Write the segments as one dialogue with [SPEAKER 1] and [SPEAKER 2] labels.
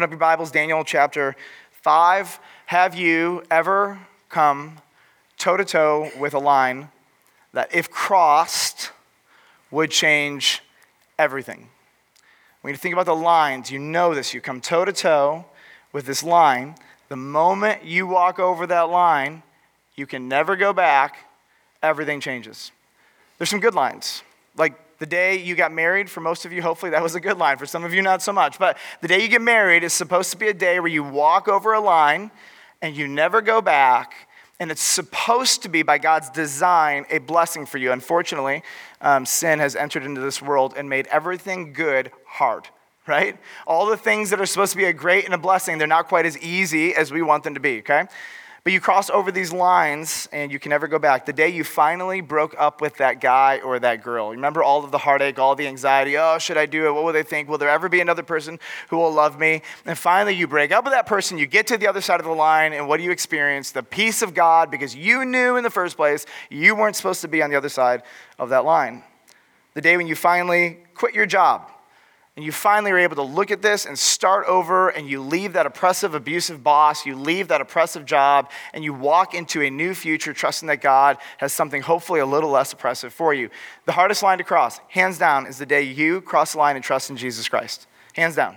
[SPEAKER 1] Open up your Bibles, Daniel chapter 5. Have you ever come toe to toe with a line that, if crossed, would change everything? When you think about the lines, you know this. You come toe to toe with this line. The moment you walk over that line, you can never go back. Everything changes. There's some good lines, like the day you got married, for most of you, hopefully that was a good line. For some of you, not so much. But the day you get married is supposed to be a day where you walk over a line and you never go back. And it's supposed to be, by God's design, a blessing for you. Unfortunately, um, sin has entered into this world and made everything good hard, right? All the things that are supposed to be a great and a blessing, they're not quite as easy as we want them to be, okay? But you cross over these lines and you can never go back. The day you finally broke up with that guy or that girl, remember all of the heartache, all the anxiety. Oh, should I do it? What will they think? Will there ever be another person who will love me? And finally, you break up with that person, you get to the other side of the line, and what do you experience? The peace of God because you knew in the first place you weren't supposed to be on the other side of that line. The day when you finally quit your job and you finally are able to look at this and start over, and you leave that oppressive, abusive boss, you leave that oppressive job, and you walk into a new future trusting that God has something hopefully a little less oppressive for you. The hardest line to cross, hands down, is the day you cross the line and trust in Jesus Christ. Hands down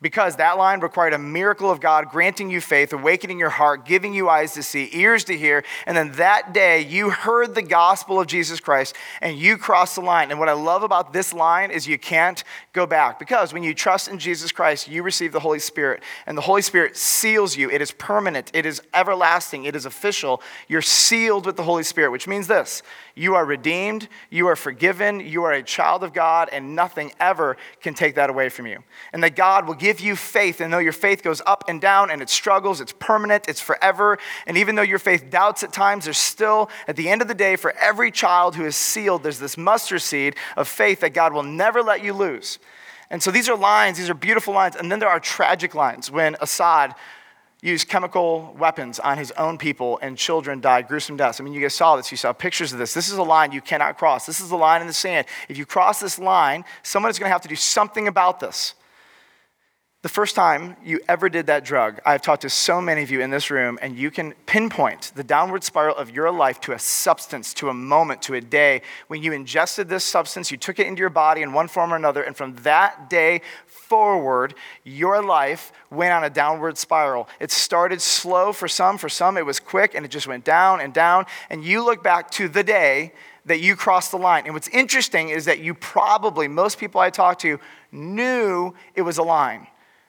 [SPEAKER 1] because that line required a miracle of God granting you faith, awakening your heart, giving you eyes to see, ears to hear. And then that day, you heard the gospel of Jesus Christ and you crossed the line. And what I love about this line is you can't go back because when you trust in Jesus Christ, you receive the Holy Spirit. And the Holy Spirit seals you. It is permanent, it is everlasting, it is official. You're sealed with the Holy Spirit, which means this you are redeemed, you are forgiven, you are a child of God, and nothing ever can take that away from you. And that God will give you faith, and though your faith goes up and down and it struggles, it's permanent, it's forever. And even though your faith doubts at times, there's still, at the end of the day, for every child who is sealed, there's this mustard seed of faith that God will never let you lose. And so these are lines, these are beautiful lines. And then there are tragic lines when Assad used chemical weapons on his own people and children died gruesome deaths. I mean, you guys saw this. You saw pictures of this. This is a line you cannot cross. This is the line in the sand. If you cross this line, someone is going to have to do something about this. The first time you ever did that drug, I've talked to so many of you in this room, and you can pinpoint the downward spiral of your life to a substance, to a moment, to a day when you ingested this substance, you took it into your body in one form or another, and from that day forward, your life went on a downward spiral. It started slow for some, for some, it was quick, and it just went down and down. And you look back to the day that you crossed the line. And what's interesting is that you probably, most people I talk to, knew it was a line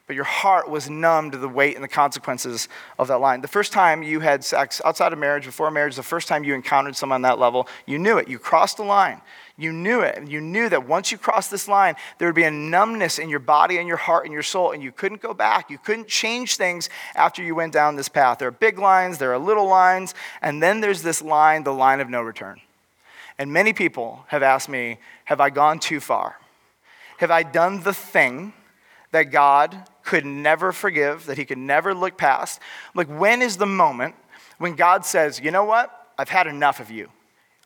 [SPEAKER 1] but your heart was numb to the weight and the consequences of that line. The first time you had sex outside of marriage, before marriage, the first time you encountered someone on that level, you knew it. You crossed the line. You knew it. You knew that once you crossed this line, there would be a numbness in your body and your heart and your soul, and you couldn't go back. You couldn't change things after you went down this path. There are big lines, there are little lines, and then there's this line, the line of no return. And many people have asked me, Have I gone too far? Have I done the thing that God could never forgive, that he could never look past. Like, when is the moment when God says, you know what? I've had enough of you.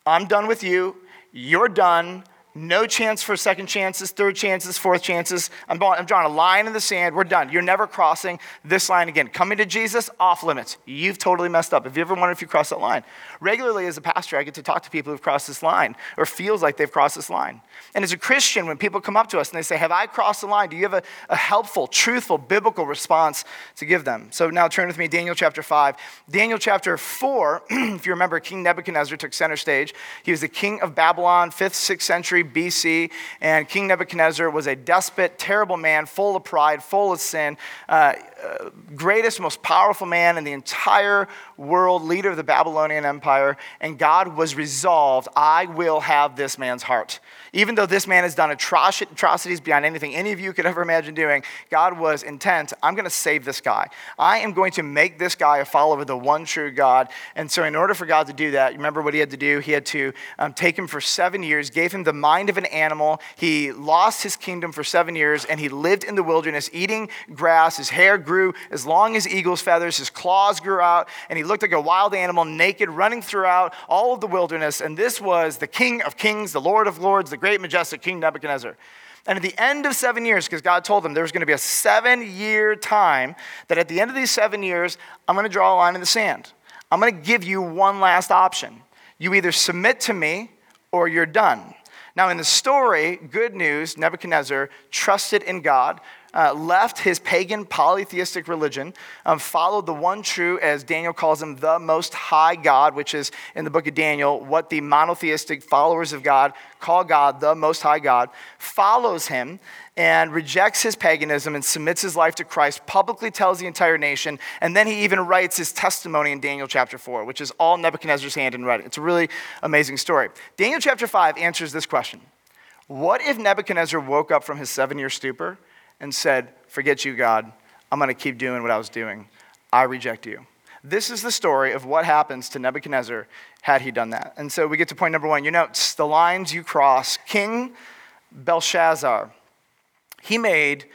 [SPEAKER 1] I'm done with you. You're done. No chance for second chances, third chances, fourth chances. I'm, I'm drawing a line in the sand. We're done. You're never crossing this line again. Coming to Jesus, off limits. You've totally messed up. Have you ever wondered if you crossed that line? Regularly, as a pastor, I get to talk to people who've crossed this line or feels like they've crossed this line. And as a Christian, when people come up to us and they say, Have I crossed the line? Do you have a, a helpful, truthful, biblical response to give them? So now turn with me, Daniel chapter 5. Daniel chapter 4, if you remember, King Nebuchadnezzar took center stage. He was the king of Babylon, 5th, 6th century BC, and King Nebuchadnezzar was a despot, terrible man, full of pride, full of sin, uh, uh, greatest, most powerful man in the entire world, leader of the Babylonian Empire, and God was resolved, I will have this man's heart. Even though this man has done atrocities beyond anything any of you could ever imagine doing, God was intent, I'm going to save this guy. I am going to make this guy a follower of the one true God. And so, in order for God to do that, remember what he had to do? He had to um, take him for seven years, gave him the mind of an animal. He lost his kingdom for seven years, and he lived in the wilderness eating grass. His hair grew as long as eagle's feathers, his claws grew out, and he looked like a wild animal, naked, running throughout all of the wilderness. And this was the King of Kings, the Lord of Lords, the great, majestic King Nebuchadnezzar. And at the end of seven years, because God told them there was going to be a seven year time, that at the end of these seven years, I'm going to draw a line in the sand. I'm going to give you one last option. You either submit to me or you're done. Now, in the story, good news, Nebuchadnezzar trusted in God, uh, left his pagan polytheistic religion, um, followed the one true, as Daniel calls him, the most high God, which is in the book of Daniel, what the monotheistic followers of God call God, the most high God, follows him and rejects his paganism and submits his life to Christ, publicly tells the entire nation, and then he even writes his testimony in Daniel chapter 4, which is all Nebuchadnezzar's hand in writing. It's a really amazing story. Daniel chapter 5 answers this question What if Nebuchadnezzar woke up from his seven year stupor? And said, Forget you, God. I'm going to keep doing what I was doing. I reject you. This is the story of what happens to Nebuchadnezzar had he done that. And so we get to point number one. You note the lines you cross. King Belshazzar, he made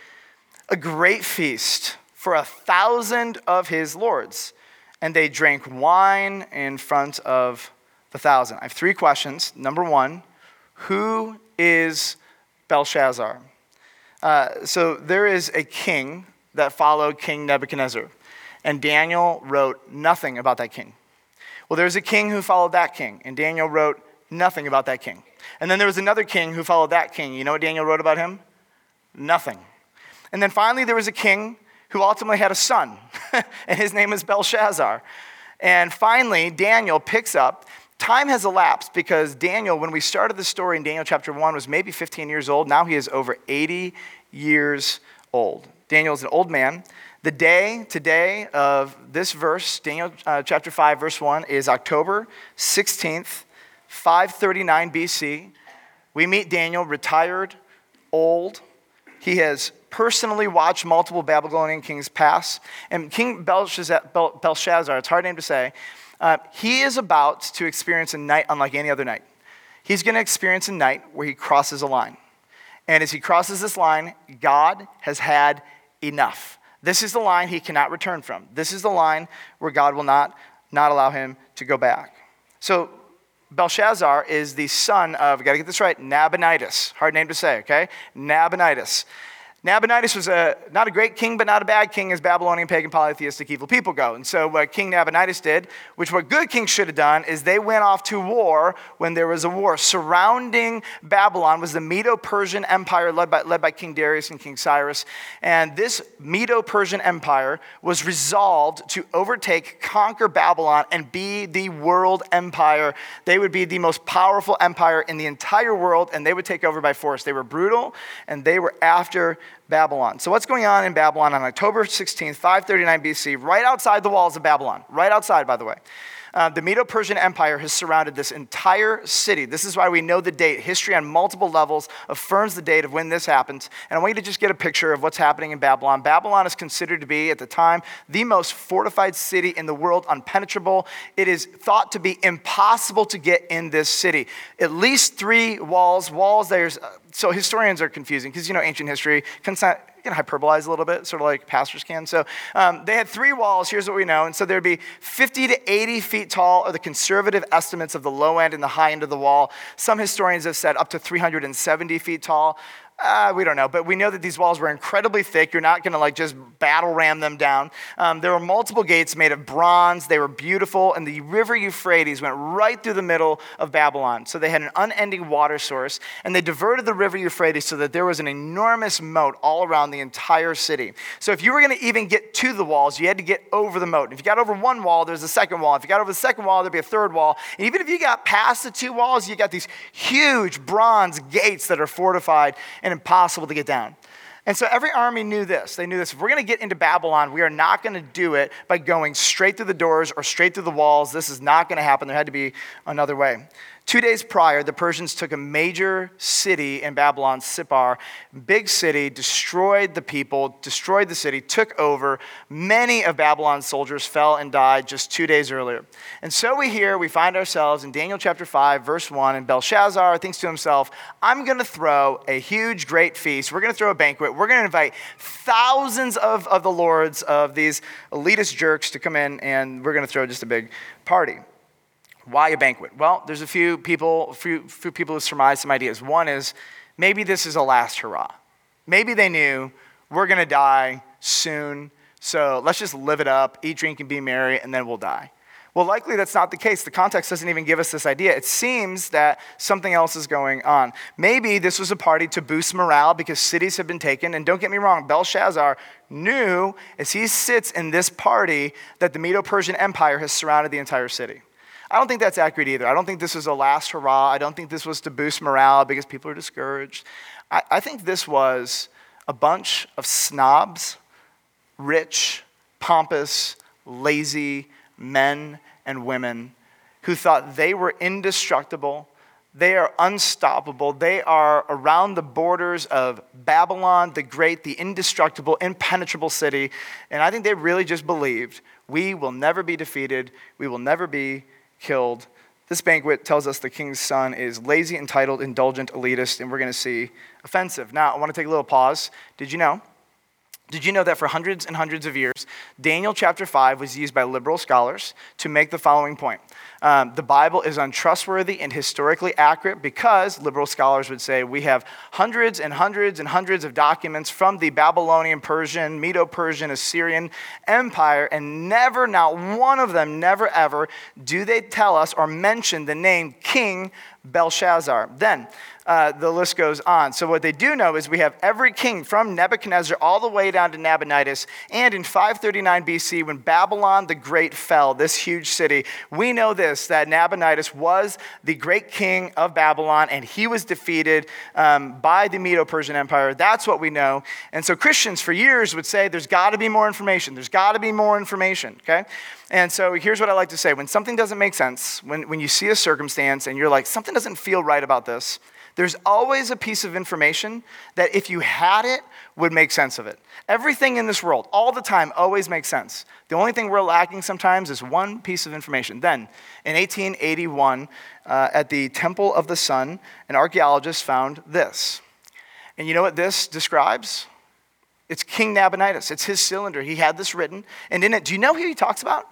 [SPEAKER 1] a great feast for a thousand of his lords, and they drank wine in front of the thousand. I have three questions. Number one, who is Belshazzar? Uh, so there is a king that followed King Nebuchadnezzar, and Daniel wrote nothing about that king. Well, there's a king who followed that king, and Daniel wrote nothing about that king. And then there was another king who followed that king. You know what Daniel wrote about him? Nothing. And then finally, there was a king who ultimately had a son, and his name is Belshazzar. And finally, Daniel picks up Time has elapsed because Daniel, when we started the story in Daniel chapter 1, was maybe 15 years old. Now he is over 80 years old. Daniel is an old man. The day today of this verse, Daniel uh, chapter 5, verse 1, is October 16th, 539 BC. We meet Daniel, retired, old. He has personally watched multiple Babylonian kings pass. And King Belshazzar, Belshazzar it's hard name to say, uh, he is about to experience a night unlike any other night. He's going to experience a night where he crosses a line. And as he crosses this line, God has had enough. This is the line he cannot return from. This is the line where God will not, not allow him to go back. So Belshazzar is the son of, got to get this right, Nabonidus. Hard name to say, okay? Nabonidus. Nabonidus was a, not a great king, but not a bad king as Babylonian pagan polytheistic evil people go. And so, what King Nabonidus did, which what good kings should have done, is they went off to war when there was a war. Surrounding Babylon was the Medo Persian Empire led by, led by King Darius and King Cyrus. And this Medo Persian Empire was resolved to overtake, conquer Babylon, and be the world empire. They would be the most powerful empire in the entire world, and they would take over by force. They were brutal, and they were after Babylon. So, what's going on in Babylon on October 16th, 539 BC, right outside the walls of Babylon? Right outside, by the way. Uh, the Medo Persian Empire has surrounded this entire city. This is why we know the date. History on multiple levels affirms the date of when this happened. And I want you to just get a picture of what's happening in Babylon. Babylon is considered to be, at the time, the most fortified city in the world, unpenetrable. It is thought to be impossible to get in this city. At least three walls, walls, there's, uh, so historians are confusing because, you know, ancient history can hyperbolize a little bit, sort of like pastors can. So um, they had three walls. Here's what we know. And so there'd be 50 to 80 feet tall, are the conservative estimates of the low end and the high end of the wall. Some historians have said up to 370 feet tall. Uh, we don't know, but we know that these walls were incredibly thick. You're not going to like just battle ram them down. Um, there were multiple gates made of bronze. They were beautiful, and the river Euphrates went right through the middle of Babylon. So they had an unending water source, and they diverted the river Euphrates so that there was an enormous moat all around the entire city. So if you were going to even get to the walls, you had to get over the moat. If you got over one wall, there's a second wall. If you got over the second wall, there'd be a third wall. And even if you got past the two walls, you got these huge bronze gates that are fortified and impossible to get down. And so every army knew this. They knew this. If we're going to get into Babylon, we are not going to do it by going straight through the doors or straight through the walls. This is not going to happen. There had to be another way. Two days prior, the Persians took a major city in Babylon, Sippar, big city, destroyed the people, destroyed the city, took over. Many of Babylon's soldiers fell and died just two days earlier. And so we hear, we find ourselves in Daniel chapter 5, verse 1, and Belshazzar thinks to himself, I'm going to throw a huge, great feast. We're going to throw a banquet. We're going to invite thousands of, of the lords of these elitist jerks to come in, and we're going to throw just a big party. Why a banquet? Well, there's a few people, few, few people who surmise some ideas. One is maybe this is a last hurrah. Maybe they knew we're going to die soon, so let's just live it up, eat, drink, and be merry, and then we'll die. Well, likely that's not the case. The context doesn't even give us this idea. It seems that something else is going on. Maybe this was a party to boost morale because cities have been taken. And don't get me wrong, Belshazzar knew as he sits in this party that the Medo Persian Empire has surrounded the entire city. I don't think that's accurate either. I don't think this was a last hurrah. I don't think this was to boost morale because people are discouraged. I, I think this was a bunch of snobs, rich, pompous, lazy men and women who thought they were indestructible, they are unstoppable, they are around the borders of Babylon, the great, the indestructible, impenetrable city. And I think they really just believed we will never be defeated, we will never be killed. This banquet tells us the king's son is lazy, entitled, indulgent, elitist, and we're going to see offensive. Now, I want to take a little pause. Did you know did you know that for hundreds and hundreds of years, Daniel chapter 5 was used by liberal scholars to make the following point? Um, the Bible is untrustworthy and historically accurate because liberal scholars would say we have hundreds and hundreds and hundreds of documents from the Babylonian, Persian, Medo Persian, Assyrian Empire, and never, not one of them, never ever do they tell us or mention the name King Belshazzar. Then, uh, the list goes on. So, what they do know is we have every king from Nebuchadnezzar all the way down to Nabonidus. And in 539 BC, when Babylon the Great fell, this huge city, we know this that Nabonidus was the great king of Babylon, and he was defeated um, by the Medo Persian Empire. That's what we know. And so, Christians for years would say there's got to be more information. There's got to be more information, okay? And so here's what I like to say when something doesn't make sense, when, when you see a circumstance and you're like, something doesn't feel right about this, there's always a piece of information that if you had it, would make sense of it. Everything in this world, all the time, always makes sense. The only thing we're lacking sometimes is one piece of information. Then, in 1881, uh, at the Temple of the Sun, an archaeologist found this. And you know what this describes? It's King Nabonidus. It's his cylinder. He had this written. And in it, do you know who he talks about?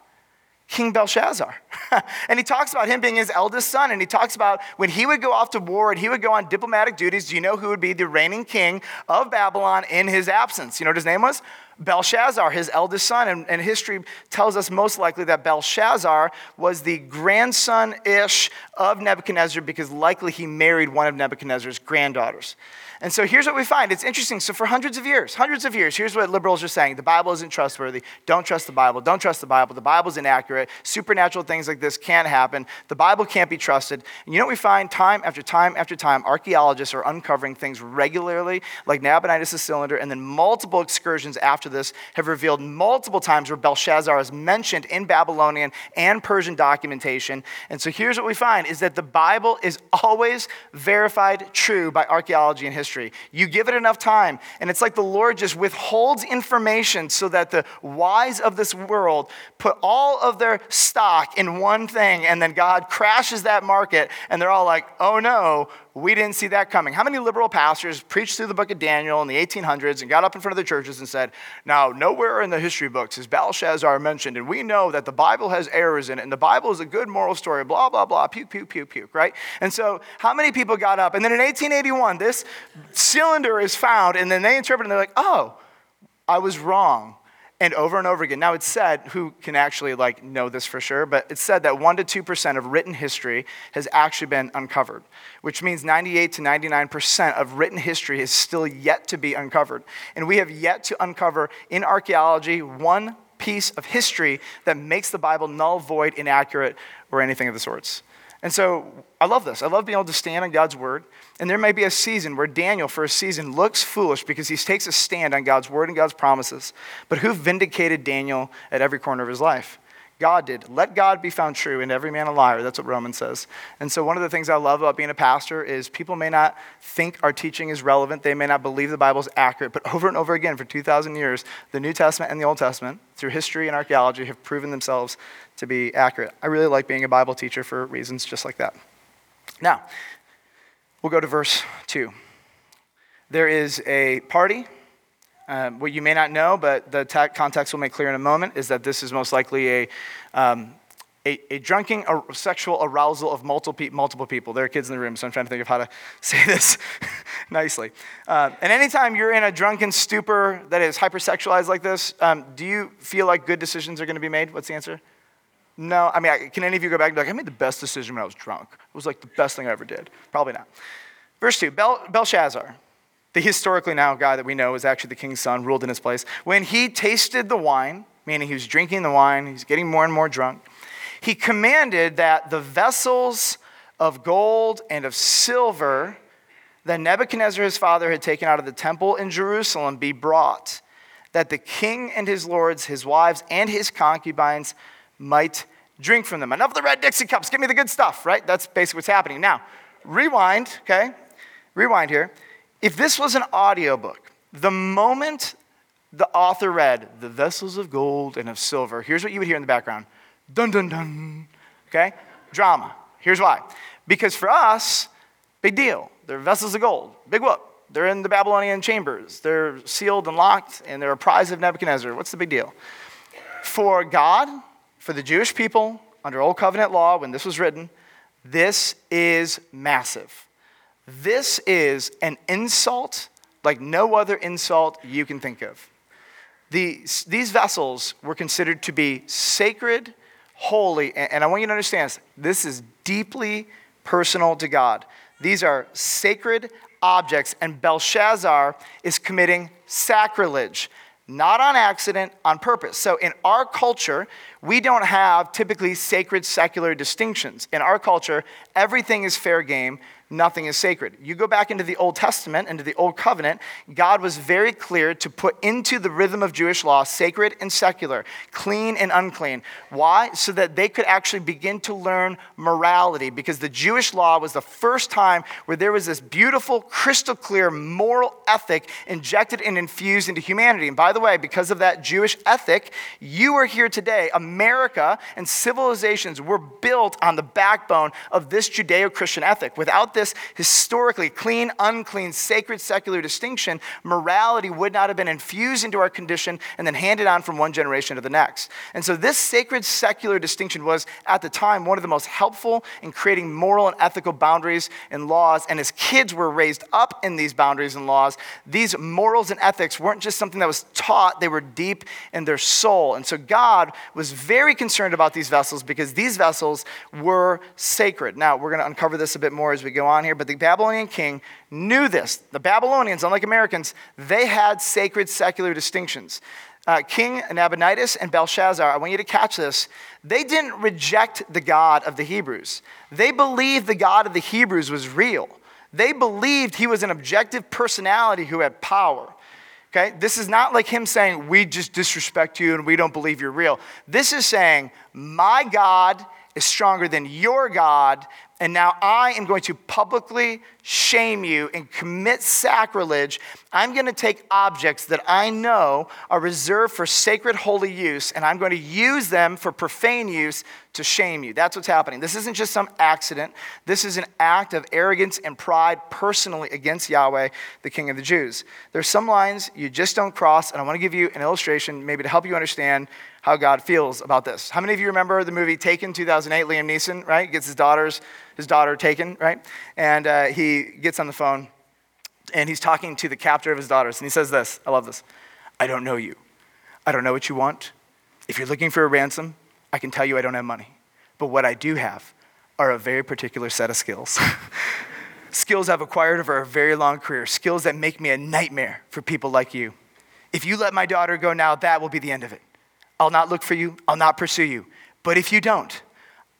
[SPEAKER 1] King Belshazzar. and he talks about him being his eldest son. And he talks about when he would go off to war and he would go on diplomatic duties, do you know who would be the reigning king of Babylon in his absence? You know what his name was? Belshazzar, his eldest son. And, and history tells us most likely that Belshazzar was the grandson ish of Nebuchadnezzar because likely he married one of Nebuchadnezzar's granddaughters. And so here's what we find. It's interesting. So, for hundreds of years, hundreds of years, here's what liberals are saying the Bible isn't trustworthy. Don't trust the Bible. Don't trust the Bible. The Bible's inaccurate. Supernatural things like this can't happen. The Bible can't be trusted. And you know what we find time after time after time? Archaeologists are uncovering things regularly, like Nabonidus' cylinder, and then multiple excursions after this have revealed multiple times where Belshazzar is mentioned in Babylonian and Persian documentation. And so here's what we find is that the Bible is always verified true by archaeology and history history. You give it enough time, and it's like the Lord just withholds information so that the wise of this world put all of their stock in one thing, and then God crashes that market, and they're all like, oh no, we didn't see that coming. How many liberal pastors preached through the book of Daniel in the 1800s and got up in front of the churches and said, Now, nowhere in the history books is Belshazzar mentioned, and we know that the Bible has errors in it, and the Bible is a good moral story, blah, blah, blah, puke, puke, puke, puke, right? And so, how many people got up? And then in 1881, this cylinder is found, and then they interpret and they're like, Oh, I was wrong and over and over again. Now it's said, who can actually like know this for sure, but it's said that 1 to 2% of written history has actually been uncovered, which means 98 to 99% of written history is still yet to be uncovered. And we have yet to uncover in archaeology one piece of history that makes the Bible null, void, inaccurate, or anything of the sorts. And so I love this. I love being able to stand on God's word. And there may be a season where Daniel, for a season, looks foolish because he takes a stand on God's word and God's promises. But who vindicated Daniel at every corner of his life? God did. Let God be found true and every man a liar. That's what Romans says. And so, one of the things I love about being a pastor is people may not think our teaching is relevant. They may not believe the Bible is accurate. But over and over again, for 2,000 years, the New Testament and the Old Testament, through history and archaeology, have proven themselves to be accurate. I really like being a Bible teacher for reasons just like that. Now, we'll go to verse 2. There is a party um, what you may not know, but the context will make clear in a moment, is that this is most likely a, um, a, a drunken a sexual arousal of multiple, multiple people. There are kids in the room, so I'm trying to think of how to say this nicely. Uh, and anytime you're in a drunken stupor that is hypersexualized like this, um, do you feel like good decisions are going to be made? What's the answer? No. I mean, I, can any of you go back and be like, I made the best decision when I was drunk? It was like the best thing I ever did. Probably not. Verse 2 Bel- Belshazzar, the historically now guy that we know is actually the king's son, ruled in his place. When he tasted the wine, meaning he was drinking the wine, he's getting more and more drunk he commanded that the vessels of gold and of silver that Nebuchadnezzar his father had taken out of the temple in Jerusalem be brought, that the king and his lords, his wives, and his concubines might drink from them. Enough of the red Dixie cups, give me the good stuff, right? That's basically what's happening. Now, rewind, okay? Rewind here. If this was an audiobook, the moment the author read, the vessels of gold and of silver, here's what you would hear in the background Dun, dun, dun. Okay? Drama. Here's why. Because for us, big deal. They're vessels of gold. Big whoop. They're in the Babylonian chambers. They're sealed and locked, and they're a prize of Nebuchadnezzar. What's the big deal? For God, for the Jewish people, under Old Covenant law, when this was written, this is massive. This is an insult like no other insult you can think of. The, these vessels were considered to be sacred holy. And I want you to understand this, this is deeply personal to God. These are sacred objects, and Belshazzar is committing sacrilege, not on accident, on purpose. So in our culture, we don't have typically sacred secular distinctions. In our culture, everything is fair game nothing is sacred. You go back into the Old Testament, into the Old Covenant, God was very clear to put into the rhythm of Jewish law sacred and secular, clean and unclean. Why? So that they could actually begin to learn morality, because the Jewish law was the first time where there was this beautiful, crystal clear moral ethic injected and infused into humanity. And by the way, because of that Jewish ethic, you are here today. America and civilizations were built on the backbone of this Judeo Christian ethic. Without this historically clean, unclean, sacred, secular distinction, morality would not have been infused into our condition and then handed on from one generation to the next. And so, this sacred, secular distinction was at the time one of the most helpful in creating moral and ethical boundaries and laws. And as kids were raised up in these boundaries and laws, these morals and ethics weren't just something that was taught, they were deep in their soul. And so, God was very concerned about these vessels because these vessels were sacred. Now, we're going to uncover this a bit more as we go on here, but the Babylonian king knew this. The Babylonians, unlike Americans, they had sacred secular distinctions. Uh, king Nabonidus and Belshazzar, I want you to catch this. They didn't reject the God of the Hebrews. They believed the God of the Hebrews was real. They believed he was an objective personality who had power. Okay? This is not like him saying, We just disrespect you and we don't believe you're real. This is saying, My God is stronger than your God, and now I am going to publicly shame you and commit sacrilege. I'm going to take objects that I know are reserved for sacred holy use, and I'm going to use them for profane use to shame you. That's what's happening. This isn't just some accident. This is an act of arrogance and pride personally against Yahweh, the King of the Jews. There's some lines you just don't cross, and I want to give you an illustration maybe to help you understand how God feels about this. How many of you remember the movie Taken, 2008? Liam Neeson, right? Gets his daughters, his daughter taken, right? And uh, he gets on the phone and he's talking to the captor of his daughters. And he says this I love this I don't know you. I don't know what you want. If you're looking for a ransom, I can tell you I don't have money. But what I do have are a very particular set of skills. skills I've acquired over a very long career, skills that make me a nightmare for people like you. If you let my daughter go now, that will be the end of it. I'll not look for you, I'll not pursue you. But if you don't,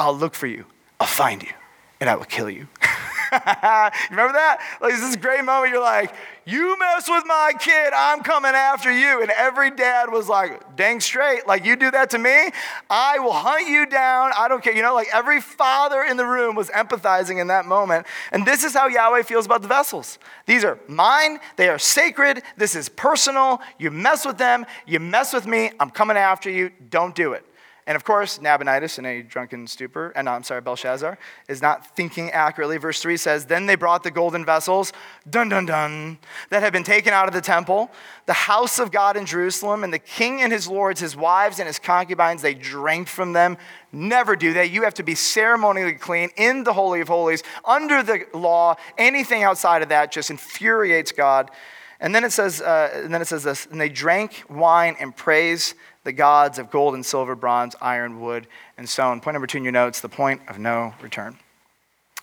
[SPEAKER 1] I'll look for you, I'll find you, and I will kill you. Remember that? Like this is great moment. You're like, you mess with my kid, I'm coming after you. And every dad was like, dang straight. Like you do that to me, I will hunt you down. I don't care. You know, like every father in the room was empathizing in that moment. And this is how Yahweh feels about the vessels. These are mine. They are sacred. This is personal. You mess with them. You mess with me. I'm coming after you. Don't do it. And of course, Nabonidus, in a drunken stupor, and no, I'm sorry, Belshazzar, is not thinking accurately. Verse 3 says, Then they brought the golden vessels, dun dun dun, that had been taken out of the temple, the house of God in Jerusalem, and the king and his lords, his wives and his concubines, they drank from them. Never do that. You have to be ceremonially clean in the Holy of Holies, under the law. Anything outside of that just infuriates God. And then it says, uh, and then it says this, and they drank wine and praise the gods of gold and silver, bronze, iron, wood, and stone. Point number two in your notes, the point of no return.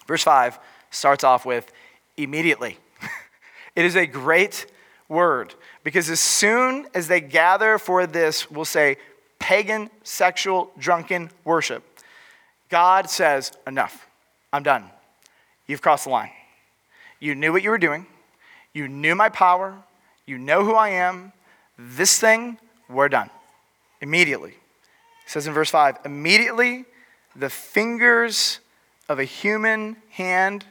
[SPEAKER 1] Verse five starts off with immediately. it is a great word because as soon as they gather for this, we'll say pagan, sexual, drunken worship, God says, enough. I'm done. You've crossed the line. You knew what you were doing. You knew my power. You know who I am. This thing, we're done. Immediately. It says in verse 5 immediately the fingers of a human hand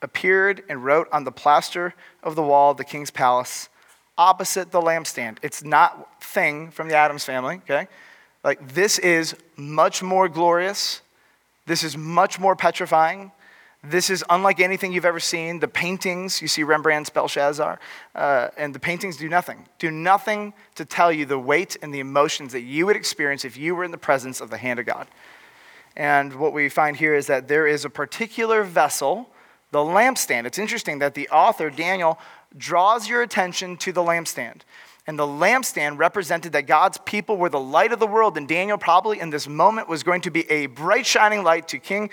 [SPEAKER 1] appeared and wrote on the plaster of the wall of the king's palace opposite the lampstand. It's not thing from the Addams Family, okay? Like this is much more glorious. This is much more petrifying. This is unlike anything you've ever seen. The paintings, you see Rembrandt's Belshazzar, uh, and the paintings do nothing. Do nothing to tell you the weight and the emotions that you would experience if you were in the presence of the hand of God. And what we find here is that there is a particular vessel, the lampstand. It's interesting that the author, Daniel, draws your attention to the lampstand. And the lampstand represented that God's people were the light of the world. And Daniel, probably in this moment, was going to be a bright, shining light to King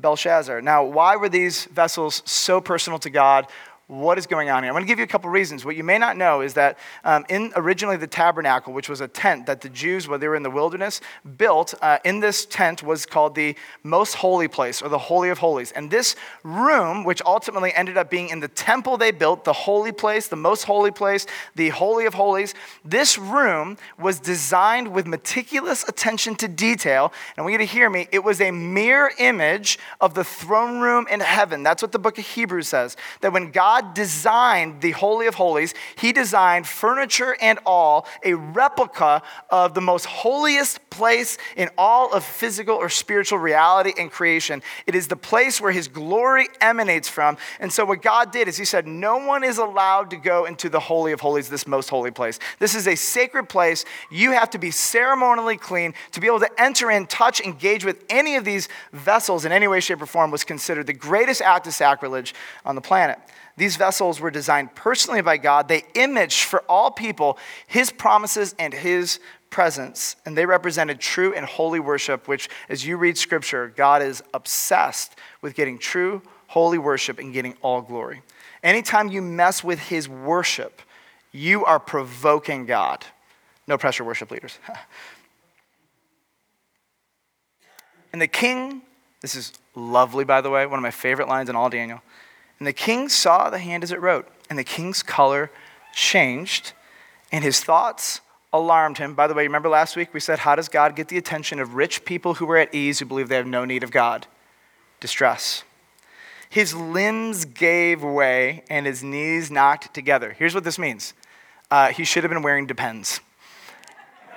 [SPEAKER 1] Belshazzar. Now, why were these vessels so personal to God? What is going on here? I'm going to give you a couple reasons. What you may not know is that um, in originally the tabernacle, which was a tent that the Jews, when they were in the wilderness, built, uh, in this tent was called the most holy place or the Holy of Holies. And this room, which ultimately ended up being in the temple they built, the holy place, the most holy place, the Holy of Holies, this room was designed with meticulous attention to detail. And I want you to hear me, it was a mirror image of the throne room in heaven. That's what the book of Hebrews says. That when God God designed the Holy of Holies, He designed furniture and all, a replica of the most holiest place in all of physical or spiritual reality and creation. It is the place where His glory emanates from. And so, what God did is He said, No one is allowed to go into the Holy of Holies, this most holy place. This is a sacred place. You have to be ceremonially clean to be able to enter in, touch, engage with any of these vessels in any way, shape, or form was considered the greatest act of sacrilege on the planet. These vessels were designed personally by God. They imaged for all people his promises and his presence, and they represented true and holy worship, which, as you read scripture, God is obsessed with getting true, holy worship and getting all glory. Anytime you mess with his worship, you are provoking God. No pressure, worship leaders. and the king, this is lovely, by the way, one of my favorite lines in all Daniel. And the king saw the hand as it wrote, and the king's color changed, and his thoughts alarmed him. By the way, remember last week we said, How does God get the attention of rich people who are at ease, who believe they have no need of God? Distress. His limbs gave way, and his knees knocked together. Here's what this means uh, he should have been wearing depends.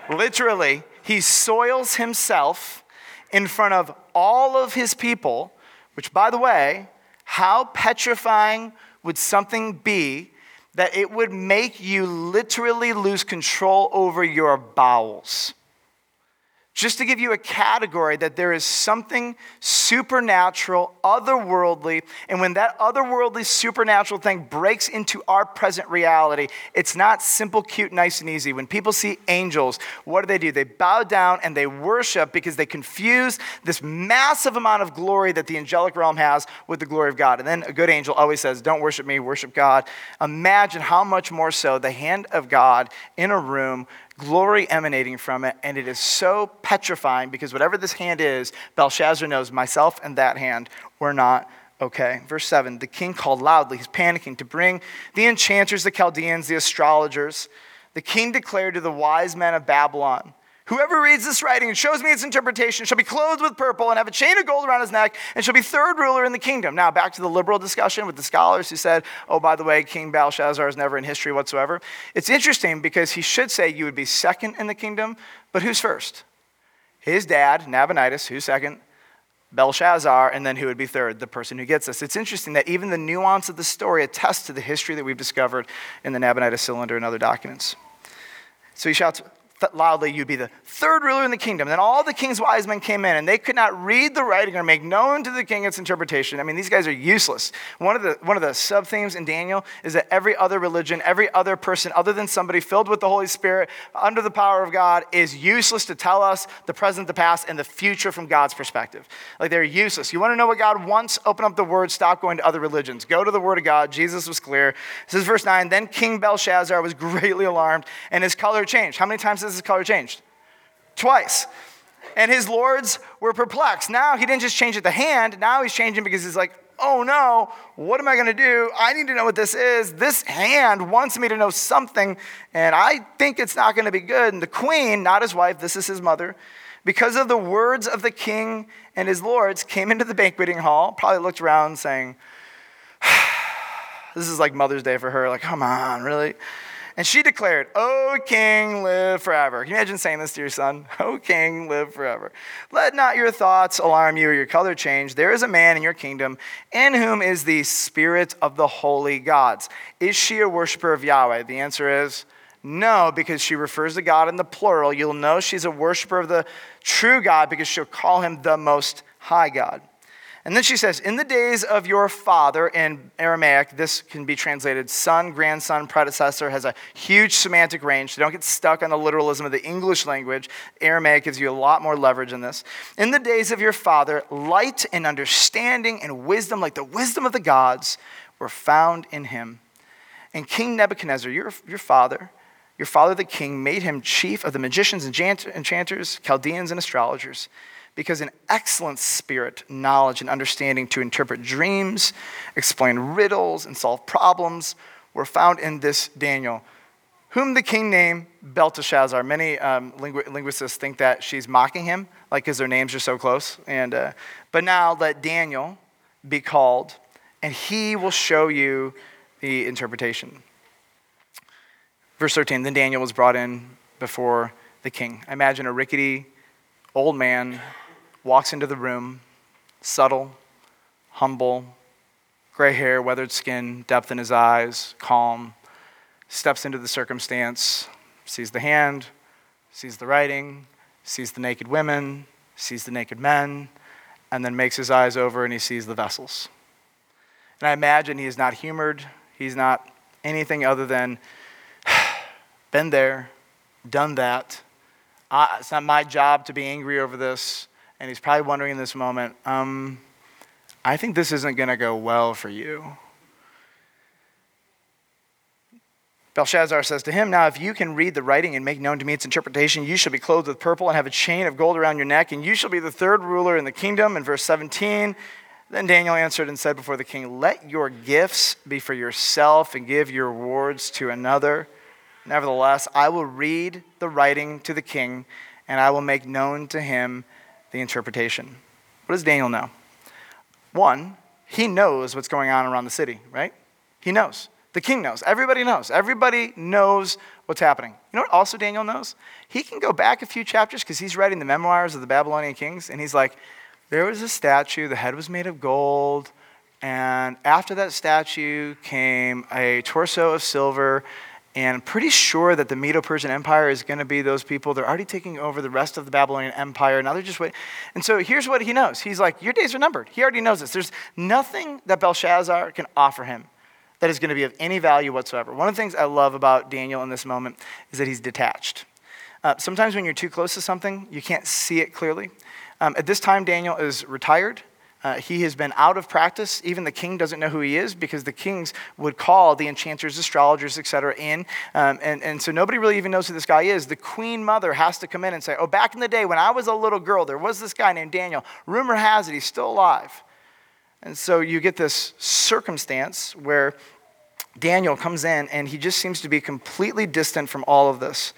[SPEAKER 1] Literally, he soils himself in front of all of his people, which, by the way, how petrifying would something be that it would make you literally lose control over your bowels? Just to give you a category that there is something supernatural, otherworldly, and when that otherworldly, supernatural thing breaks into our present reality, it's not simple, cute, nice, and easy. When people see angels, what do they do? They bow down and they worship because they confuse this massive amount of glory that the angelic realm has with the glory of God. And then a good angel always says, Don't worship me, worship God. Imagine how much more so the hand of God in a room glory emanating from it, and it is so petrifying because whatever this hand is, Belshazzar knows myself and that hand were not okay. Verse 7 The king called loudly, he's panicking, to bring the enchanters, the Chaldeans, the astrologers. The king declared to the wise men of Babylon, Whoever reads this writing and shows me its interpretation shall be clothed with purple and have a chain of gold around his neck and shall be third ruler in the kingdom. Now, back to the liberal discussion with the scholars who said, oh, by the way, King Belshazzar is never in history whatsoever. It's interesting because he should say you would be second in the kingdom, but who's first? his dad, Nabonidus, who's second, Belshazzar, and then who would be third? The person who gets us. It's interesting that even the nuance of the story attests to the history that we've discovered in the Nabonidus cylinder and other documents. So he shouts, loudly, you'd be the third ruler in the kingdom. Then all the king's wise men came in, and they could not read the writing or make known to the king its interpretation. I mean, these guys are useless. One of the, one of the sub themes in Daniel is that every other religion, every other person other than somebody filled with the Holy Spirit, under the power of God, is useless to tell us the present, the past, and the future from God's perspective. Like they're useless. You want to know what God wants? Open up the word, stop going to other religions. Go to the word of God. Jesus was clear. This is verse 9. Then King Belshazzar was greatly alarmed, and his color changed. How many times his color changed? twice. And his lords were perplexed. Now he didn't just change it the hand, now he's changing because he's like, oh no, what am I going to do? I need to know what this is. This hand wants me to know something, and I think it's not going to be good. And the queen, not his wife, this is his mother, because of the words of the king and his lords, came into the banqueting hall, probably looked around saying, this is like Mother's Day for her, like, come on, really? And she declared, O king, live forever. Can you imagine saying this to your son? O oh, king, live forever. Let not your thoughts alarm you or your color change. There is a man in your kingdom in whom is the spirit of the holy gods. Is she a worshiper of Yahweh? The answer is no, because she refers to God in the plural. You'll know she's a worshiper of the true God because she'll call him the most high God. And then she says, In the days of your father, in Aramaic, this can be translated son, grandson, predecessor, has a huge semantic range. So don't get stuck on the literalism of the English language. Aramaic gives you a lot more leverage in this. In the days of your father, light and understanding and wisdom, like the wisdom of the gods, were found in him. And King Nebuchadnezzar, your, your father, your father the king, made him chief of the magicians, and enchanters, Chaldeans, and astrologers because an excellent spirit, knowledge, and understanding to interpret dreams, explain riddles, and solve problems were found in this Daniel, whom the king named Belteshazzar. Many um, lingu- linguists think that she's mocking him, like because their names are so close. And, uh, but now let Daniel be called, and he will show you the interpretation. Verse 13 Then Daniel was brought in before the king. I imagine a rickety old man walks into the room, subtle, humble, gray hair, weathered skin, depth in his eyes, calm, steps into the circumstance, sees the hand, sees the writing, sees the naked women, sees the naked men, and then makes his eyes over and he sees the vessels. And I imagine he is not humored, he's not anything other than been there, done that. It's not my job to be angry over this and he's probably wondering in this moment, um, I think this isn't going to go well for you. Belshazzar says to him, Now, if you can read the writing and make known to me its interpretation, you shall be clothed with purple and have a chain of gold around your neck, and you shall be the third ruler in the kingdom. In verse 17, then Daniel answered and said before the king, Let your gifts be for yourself and give your rewards to another. Nevertheless, I will read the writing to the king, and I will make known to him the interpretation. What does Daniel know? One, he knows what's going on around the city, right? He knows. The king knows. Everybody knows. Everybody knows what's happening. You know what also Daniel knows? He can go back a few chapters because he's writing the memoirs of the Babylonian kings, and he's like, there was a statue, the head was made of gold, and after that statue came a torso of silver and I'm pretty sure that the Medo Persian Empire is going to be those people. They're already taking over the rest of the Babylonian Empire. Now they're just waiting. And so here's what he knows He's like, Your days are numbered. He already knows this. There's nothing that Belshazzar can offer him that is going to be of any value whatsoever. One of the things I love about Daniel in this moment is that he's detached. Uh, sometimes when you're too close to something, you can't see it clearly. Um, at this time, Daniel is retired. Uh, he has been out of practice. Even the king doesn't know who he is because the kings would call the enchanters, astrologers, etc., in. Um, and, and so nobody really even knows who this guy is. The queen mother has to come in and say, Oh, back in the day when I was a little girl, there was this guy named Daniel. Rumor has it he's still alive. And so you get this circumstance where Daniel comes in and he just seems to be completely distant from all of this.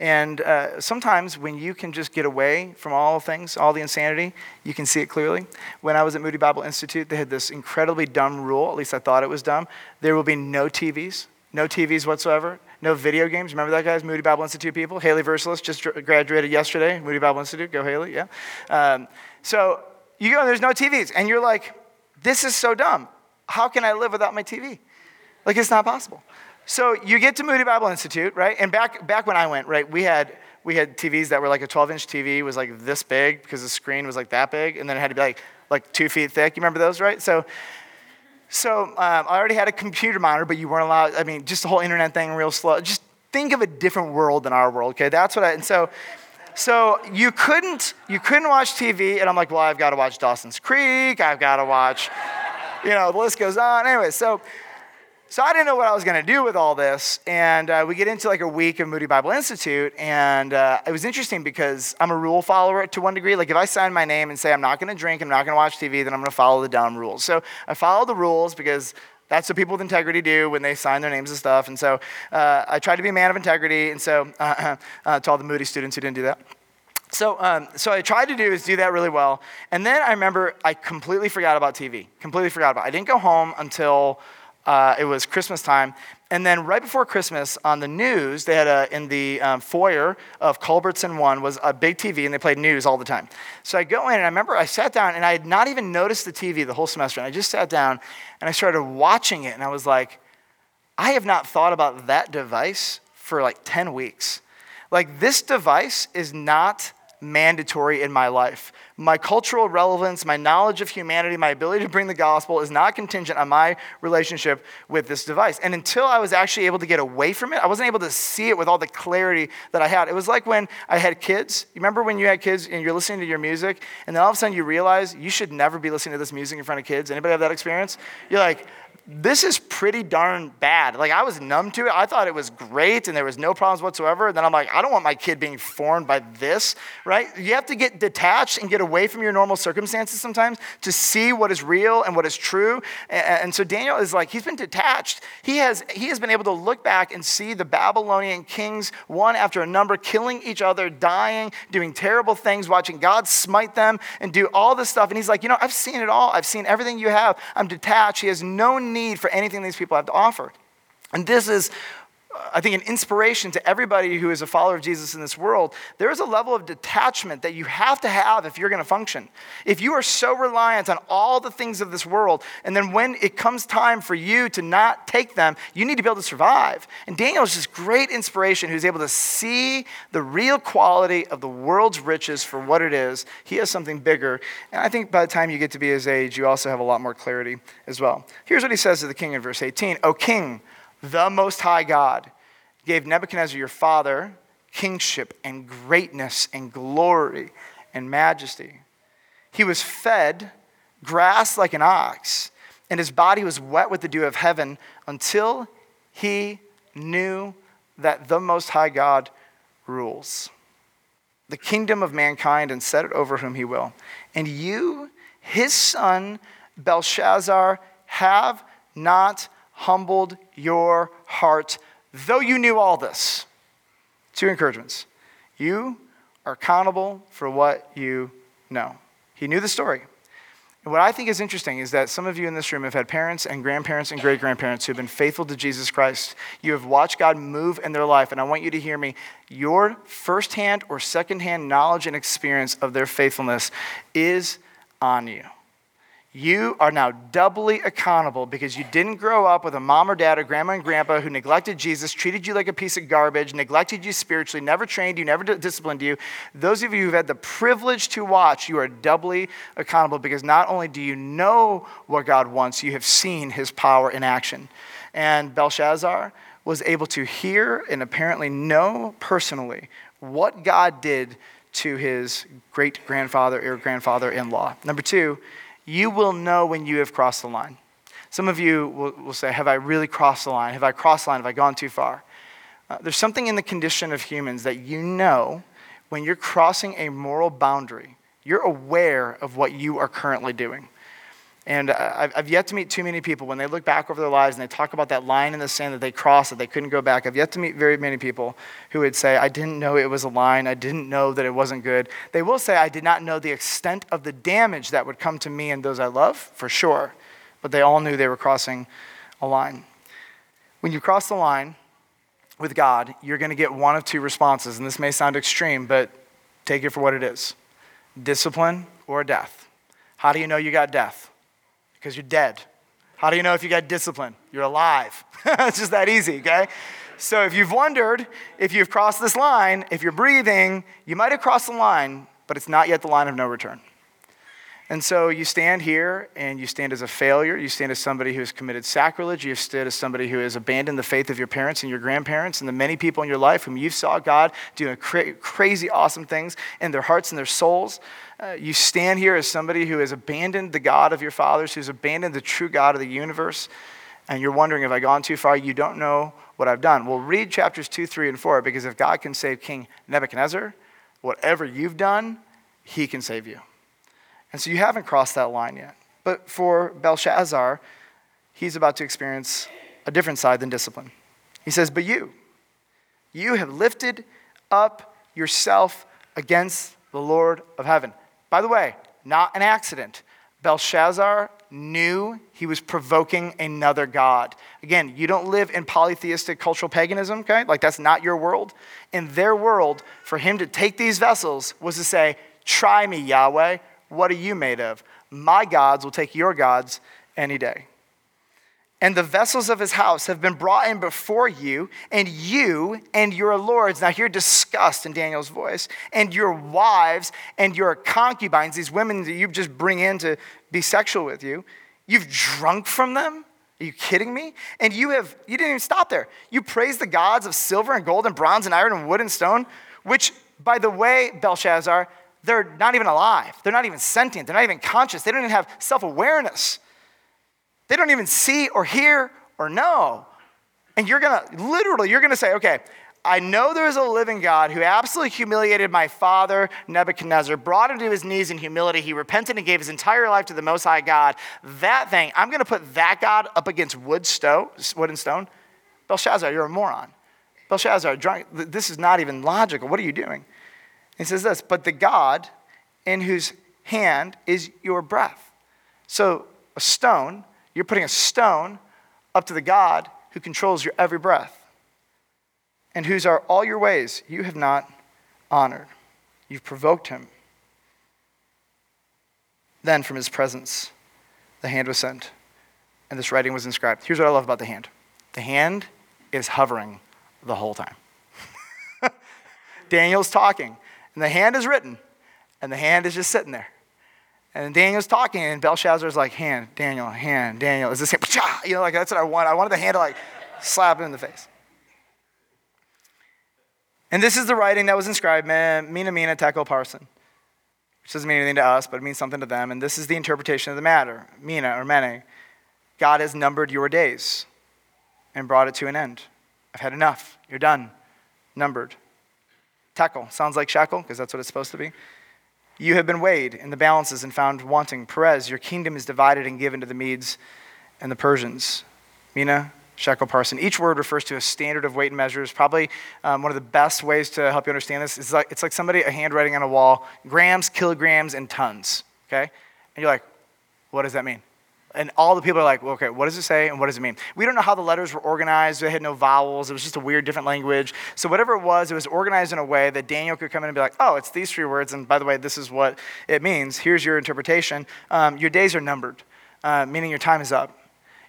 [SPEAKER 1] And uh, sometimes when you can just get away from all things, all the insanity, you can see it clearly. When I was at Moody Bible Institute, they had this incredibly dumb rule, at least I thought it was dumb. There will be no TVs, no TVs whatsoever, no video games. Remember that, guys? Moody Bible Institute people. Haley Versalis just graduated yesterday. Moody Bible Institute. Go, Haley. Yeah. Um, so you go, and there's no TVs. And you're like, this is so dumb. How can I live without my TV? Like, it's not possible. So you get to Moody Bible Institute, right? And back, back when I went, right, we had, we had TVs that were like a 12 inch TV was like this big because the screen was like that big. And then it had to be like, like two feet thick. You remember those, right? So so um, I already had a computer monitor, but you weren't allowed. I mean, just the whole internet thing, real slow. Just think of a different world than our world. Okay, that's what I. And so, so you couldn't you couldn't watch TV, and I'm like, well, I've got to watch Dawson's Creek. I've got to watch, you know, the list goes on. Anyway, so so I didn't know what I was going to do with all this. And uh, we get into like a week of Moody Bible Institute. And uh, it was interesting because I'm a rule follower to one degree. Like if I sign my name and say I'm not going to drink, I'm not going to watch TV, then I'm going to follow the dumb rules. So I follow the rules because that's what people with integrity do when they sign their names and stuff. And so uh, I tried to be a man of integrity. And so uh, uh, to all the Moody students who didn't do that. So, um, so I tried to do is do that really well. And then I remember I completely forgot about TV. Completely forgot about it. I didn't go home until uh, it was Christmas time. And then right before Christmas, on the news, they had a, in the um, foyer of Culbertson One was a big TV, and they played news all the time. So I go in, and I remember I sat down, and I had not even noticed the TV the whole semester. And I just sat down, and I started watching it, and I was like, I have not thought about that device for like 10 weeks. Like, this device is not mandatory in my life. My cultural relevance, my knowledge of humanity, my ability to bring the gospel is not contingent on my relationship with this device. And until I was actually able to get away from it, I wasn't able to see it with all the clarity that I had. It was like when I had kids. You remember when you had kids and you're listening to your music, and then all of a sudden you realize you should never be listening to this music in front of kids? Anybody have that experience? You're like, this is pretty darn bad. Like, I was numb to it. I thought it was great and there was no problems whatsoever. And then I'm like, I don't want my kid being formed by this, right? You have to get detached and get away from your normal circumstances sometimes to see what is real and what is true. And, so Daniel is like, he's been detached. He has, he has been able to look back and see the Babylonian kings, one after another, killing each other, dying, doing terrible things, watching God smite them and do all this stuff. And he's like, you know, I've seen it all. I've seen everything you have. I'm detached. He has no need for anything these people have to offer. And this is I think, an inspiration to everybody who is a follower of Jesus in this world. There is a level of detachment that you have to have if you're going to function. If you are so reliant on all the things of this world, and then when it comes time for you to not take them, you need to be able to survive. And Daniel is just great inspiration who's able to see the real quality of the world's riches for what it is. He has something bigger. And I think by the time you get to be his age, you also have a lot more clarity as well. Here's what he says to the king in verse 18 O king, the Most High God, gave Nebuchadnezzar your father kingship and greatness and glory and majesty. He was fed grass like an ox, and his body was wet with the dew of heaven until he knew that the Most High God rules the kingdom of mankind and set it over whom he will. And you, his son Belshazzar, have not humbled your heart, though you knew all this. Two encouragements. You are accountable for what you know. He knew the story. And what I think is interesting is that some of you in this room have had parents and grandparents and great grandparents who have been faithful to Jesus Christ. You have watched God move in their life, and I want you to hear me. Your firsthand or secondhand knowledge and experience of their faithfulness is on you you are now doubly accountable because you didn't grow up with a mom or dad or grandma and grandpa who neglected Jesus, treated you like a piece of garbage, neglected you spiritually, never trained you, never disciplined you. Those of you who've had the privilege to watch, you are doubly accountable because not only do you know what God wants, you have seen his power in action. And Belshazzar was able to hear and apparently know personally what God did to his great grandfather or grandfather in law. Number two, you will know when you have crossed the line. Some of you will, will say, Have I really crossed the line? Have I crossed the line? Have I gone too far? Uh, there's something in the condition of humans that you know when you're crossing a moral boundary, you're aware of what you are currently doing. And I've yet to meet too many people when they look back over their lives and they talk about that line in the sand that they crossed that they couldn't go back. I've yet to meet very many people who would say, I didn't know it was a line. I didn't know that it wasn't good. They will say, I did not know the extent of the damage that would come to me and those I love, for sure. But they all knew they were crossing a line. When you cross the line with God, you're going to get one of two responses. And this may sound extreme, but take it for what it is discipline or death. How do you know you got death? Because you're dead. How do you know if you got discipline? You're alive. it's just that easy, okay? So if you've wondered if you've crossed this line, if you're breathing, you might have crossed the line, but it's not yet the line of no return. And so you stand here and you stand as a failure. You stand as somebody who has committed sacrilege. You stand as somebody who has abandoned the faith of your parents and your grandparents and the many people in your life whom you saw God doing cra- crazy, awesome things in their hearts and their souls. Uh, you stand here as somebody who has abandoned the God of your fathers, who's abandoned the true God of the universe. And you're wondering, have I gone too far? You don't know what I've done. Well, read chapters 2, 3, and 4 because if God can save King Nebuchadnezzar, whatever you've done, he can save you. And so you haven't crossed that line yet. But for Belshazzar, he's about to experience a different side than discipline. He says, But you, you have lifted up yourself against the Lord of heaven. By the way, not an accident. Belshazzar knew he was provoking another God. Again, you don't live in polytheistic cultural paganism, okay? Like that's not your world. In their world, for him to take these vessels was to say, Try me, Yahweh. What are you made of? My gods will take your gods any day. And the vessels of his house have been brought in before you, and you and your lords. Now, hear disgust in Daniel's voice, and your wives and your concubines, these women that you just bring in to be sexual with you, you've drunk from them? Are you kidding me? And you have, you didn't even stop there. You praise the gods of silver and gold and bronze and iron and wood and stone, which, by the way, Belshazzar, they're not even alive. They're not even sentient. They're not even conscious. They don't even have self awareness. They don't even see or hear or know. And you're gonna, literally, you're gonna say, okay, I know there is a living God who absolutely humiliated my father, Nebuchadnezzar, brought him to his knees in humility. He repented and gave his entire life to the Most High God. That thing, I'm going to put that God up against wood, stone, wood and stone. Belshazzar, you're a moron. Belshazzar, this is not even logical. What are you doing? He says this, but the God in whose hand is your breath. So, a stone, you're putting a stone up to the God who controls your every breath and whose are all your ways you have not honored. You've provoked him. Then, from his presence, the hand was sent, and this writing was inscribed. Here's what I love about the hand the hand is hovering the whole time. Daniel's talking. And the hand is written, and the hand is just sitting there. And Daniel's talking, and Belshazzar's like, hand, Daniel, hand, Daniel. Is this hand? You know, like that's what I want. I wanted the hand to like slap him in the face. And this is the writing that was inscribed, Mina Mina Tekel Parsin, which doesn't mean anything to us, but it means something to them. And this is the interpretation of the matter, Mina or Mene. God has numbered your days and brought it to an end. I've had enough. You're done. Numbered. Tekel sounds like shekel because that's what it's supposed to be. You have been weighed in the balances and found wanting. Peres, your kingdom is divided and given to the Medes and the Persians. Mina, shekel, parsin. Each word refers to a standard of weight and measures. Probably um, one of the best ways to help you understand this is like it's like somebody a handwriting on a wall: grams, kilograms, and tons. Okay, and you're like, what does that mean? And all the people are like, well, okay, what does it say and what does it mean? We don't know how the letters were organized. They had no vowels. It was just a weird, different language. So, whatever it was, it was organized in a way that Daniel could come in and be like, oh, it's these three words. And by the way, this is what it means. Here's your interpretation. Um, your days are numbered, uh, meaning your time is up.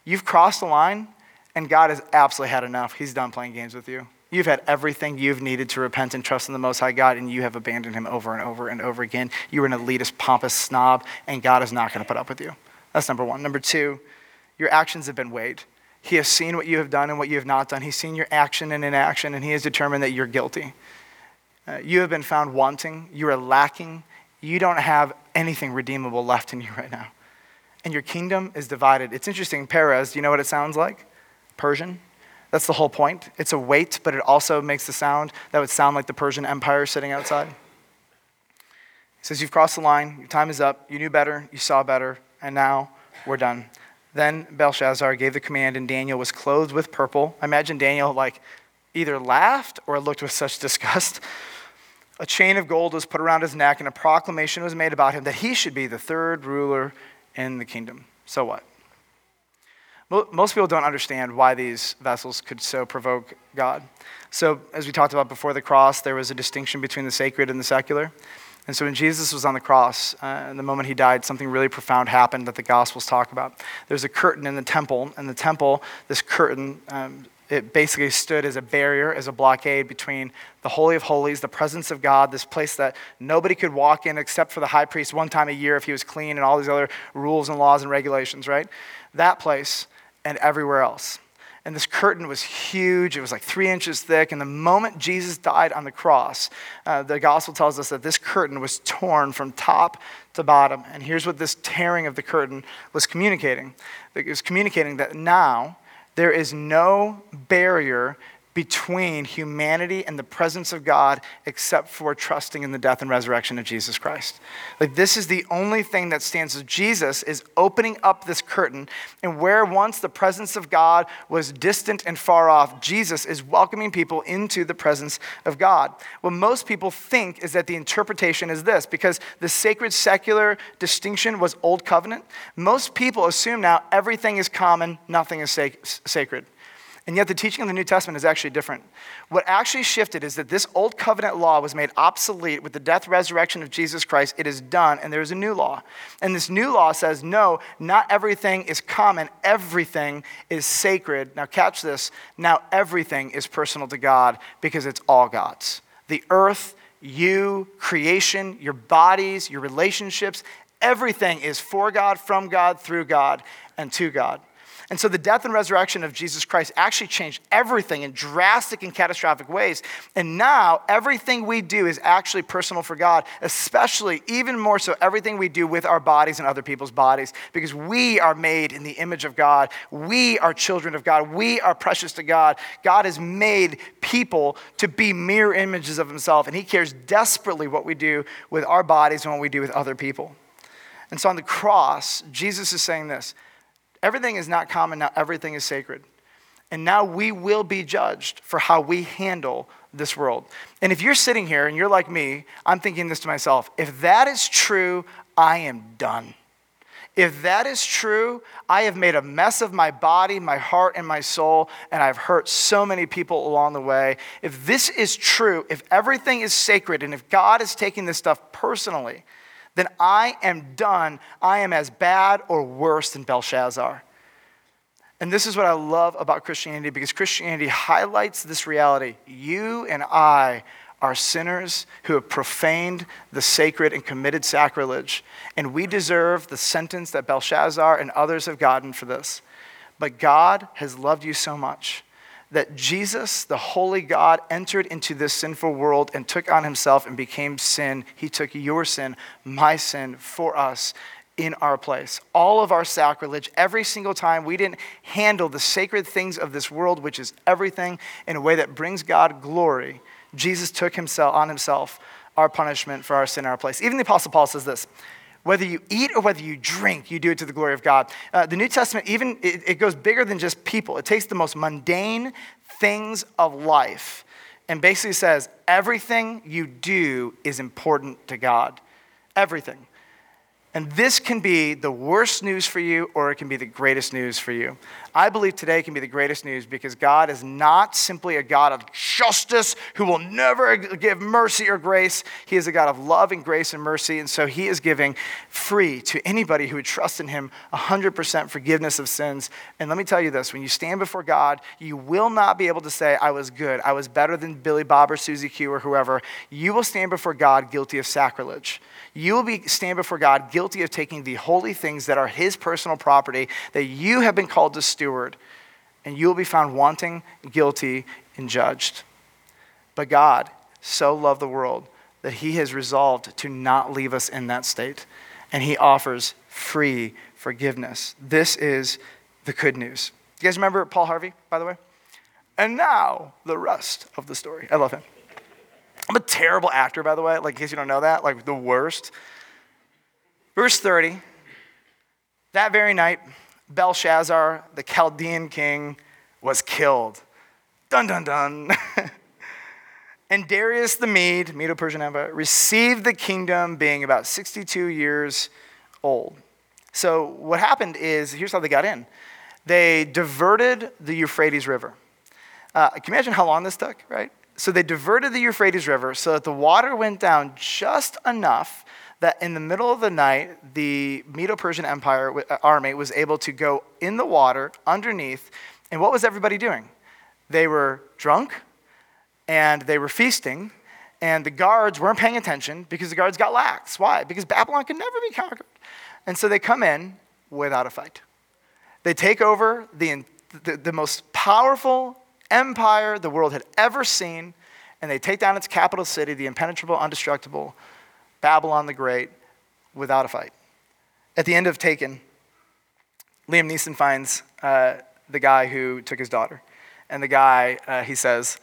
[SPEAKER 1] You've crossed the line, and God has absolutely had enough. He's done playing games with you. You've had everything you've needed to repent and trust in the Most High God, and you have abandoned Him over and over and over again. You're an elitist, pompous snob, and God is not going to put up with you. That's number one. Number two, your actions have been weighed. He has seen what you have done and what you have not done. He's seen your action and inaction, and he has determined that you're guilty. Uh, you have been found wanting. You are lacking. You don't have anything redeemable left in you right now. And your kingdom is divided. It's interesting. Peres, do you know what it sounds like? Persian. That's the whole point. It's a weight, but it also makes the sound that would sound like the Persian Empire sitting outside. He says, You've crossed the line. Your time is up. You knew better. You saw better and now we're done. Then Belshazzar gave the command, and Daniel was clothed with purple. I imagine Daniel like either laughed or looked with such disgust. A chain of gold was put around his neck, and a proclamation was made about him that he should be the third ruler in the kingdom. So what? Most people don't understand why these vessels could so provoke God. So, as we talked about before the cross, there was a distinction between the sacred and the secular. And so when Jesus was on the cross, uh, the moment he died, something really profound happened that the Gospels talk about. There's a curtain in the temple, and the temple, this curtain, um, it basically stood as a barrier, as a blockade between the Holy of Holies, the presence of God, this place that nobody could walk in except for the high priest one time a year if he was clean, and all these other rules and laws and regulations, right? That place and everywhere else and this curtain was huge. It was like three inches thick. And the moment Jesus died on the cross, uh, the gospel tells us that this curtain was torn from top to bottom. And here's what this tearing of the curtain was communicating it was communicating that now there is no barrier between humanity and the presence of God except for trusting in the death and resurrection of Jesus Christ. Like this is the only thing that stands. Jesus is opening up this curtain, and where once the presence of God was distant and far off, Jesus is welcoming people into the presence of God. What most people think is that the interpretation is this because the sacred secular distinction was old covenant. Most people assume now everything is common, nothing is sac- sacred. And yet, the teaching of the New Testament is actually different. What actually shifted is that this old covenant law was made obsolete with the death, resurrection of Jesus Christ. It is done, and there is a new law. And this new law says, no, not everything is common, everything is sacred. Now, catch this. Now, everything is personal to God because it's all God's. The earth, you, creation, your bodies, your relationships, everything is for God, from God, through God, and to God. And so the death and resurrection of Jesus Christ actually changed everything in drastic and catastrophic ways. And now everything we do is actually personal for God, especially even more so everything we do with our bodies and other people's bodies, because we are made in the image of God. We are children of God. We are precious to God. God has made people to be mere images of himself, and he cares desperately what we do with our bodies and what we do with other people. And so on the cross, Jesus is saying this Everything is not common, now everything is sacred. And now we will be judged for how we handle this world. And if you're sitting here and you're like me, I'm thinking this to myself if that is true, I am done. If that is true, I have made a mess of my body, my heart, and my soul, and I've hurt so many people along the way. If this is true, if everything is sacred, and if God is taking this stuff personally, then I am done. I am as bad or worse than Belshazzar. And this is what I love about Christianity because Christianity highlights this reality. You and I are sinners who have profaned the sacred and committed sacrilege, and we deserve the sentence that Belshazzar and others have gotten for this. But God has loved you so much that Jesus, the holy God, entered into this sinful world and took on himself and became sin. He took your sin, my sin, for us in our place. All of our sacrilege, every single time we didn't handle the sacred things of this world, which is everything, in a way that brings God glory, Jesus took himself on himself our punishment for our sin in our place. Even the Apostle Paul says this whether you eat or whether you drink, you do it to the glory of God. Uh, the New Testament, even, it, it goes bigger than just people. It takes the most mundane things of life and basically says everything you do is important to God. Everything. And this can be the worst news for you, or it can be the greatest news for you. I believe today can be the greatest news because God is not simply a God of justice who will never give mercy or grace. He is a God of love and grace and mercy. And so He is giving free to anybody who would trust in Him 100% forgiveness of sins. And let me tell you this when you stand before God, you will not be able to say, I was good, I was better than Billy Bob or Susie Q or whoever. You will stand before God guilty of sacrilege you will be stand before God guilty of taking the holy things that are his personal property that you have been called to steward, and you will be found wanting, guilty, and judged. But God so loved the world that he has resolved to not leave us in that state, and he offers free forgiveness. This is the good news. You guys remember Paul Harvey, by the way? And now, the rest of the story. I love him. I'm a terrible actor, by the way, like in case you don't know that, like the worst. Verse 30 That very night, Belshazzar, the Chaldean king, was killed. Dun dun dun. and Darius the Mede, Medo Persian Empire, received the kingdom being about 62 years old. So what happened is here's how they got in they diverted the Euphrates River. Uh, can you imagine how long this took, right? So they diverted the Euphrates River so that the water went down just enough that in the middle of the night, the Medo Persian Empire uh, army was able to go in the water underneath. And what was everybody doing? They were drunk and they were feasting, and the guards weren't paying attention because the guards got lax. Why? Because Babylon could never be conquered. And so they come in without a fight. They take over the, the, the most powerful empire the world had ever seen, and they take down its capital city, the impenetrable, indestructible Babylon the Great, without a fight. At the end of Taken, Liam Neeson finds uh, the guy who took his daughter. And the guy, uh, he says,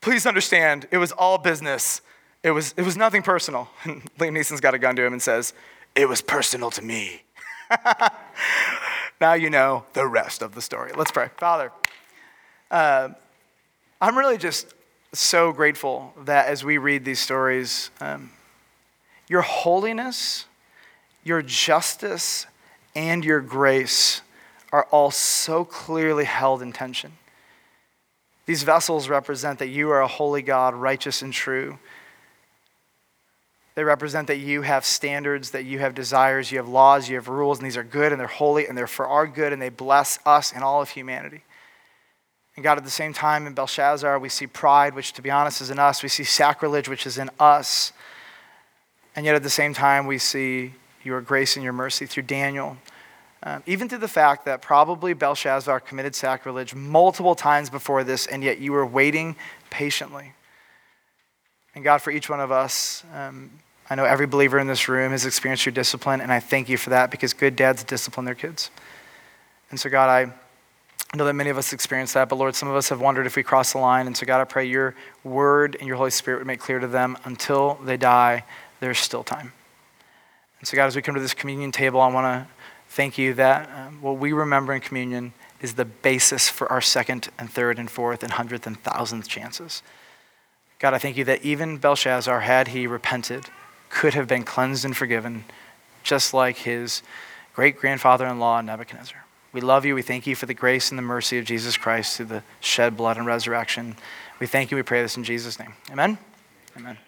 [SPEAKER 1] Please understand, it was all business. It was, it was nothing personal. And Liam Neeson's got a gun to him and says, It was personal to me. now you know the rest of the story. Let's pray. Father, uh, I'm really just so grateful that as we read these stories, um, your holiness, your justice, and your grace are all so clearly held in tension. These vessels represent that you are a holy God, righteous and true. They represent that you have standards, that you have desires, you have laws, you have rules, and these are good and they're holy and they're for our good and they bless us and all of humanity. And God, at the same time, in Belshazzar, we see pride, which to be honest is in us. We see sacrilege, which is in us. And yet at the same time, we see your grace and your mercy through Daniel. Um, even through the fact that probably Belshazzar committed sacrilege multiple times before this, and yet you were waiting patiently. And God, for each one of us, um, I know every believer in this room has experienced your discipline, and I thank you for that because good dads discipline their kids. And so, God, I know that many of us experience that, but Lord, some of us have wondered if we cross the line. And so, God, I pray your word and your Holy Spirit would make clear to them until they die, there's still time. And so, God, as we come to this communion table, I want to thank you that um, what we remember in communion is the basis for our second and third and fourth and hundredth and thousandth chances. God, I thank you that even Belshazzar, had he repented, could have been cleansed and forgiven, just like his great grandfather in law, Nebuchadnezzar. We love you. We thank you for the grace and the mercy of Jesus Christ through the shed blood and resurrection. We thank you. We pray this in Jesus' name. Amen. Amen.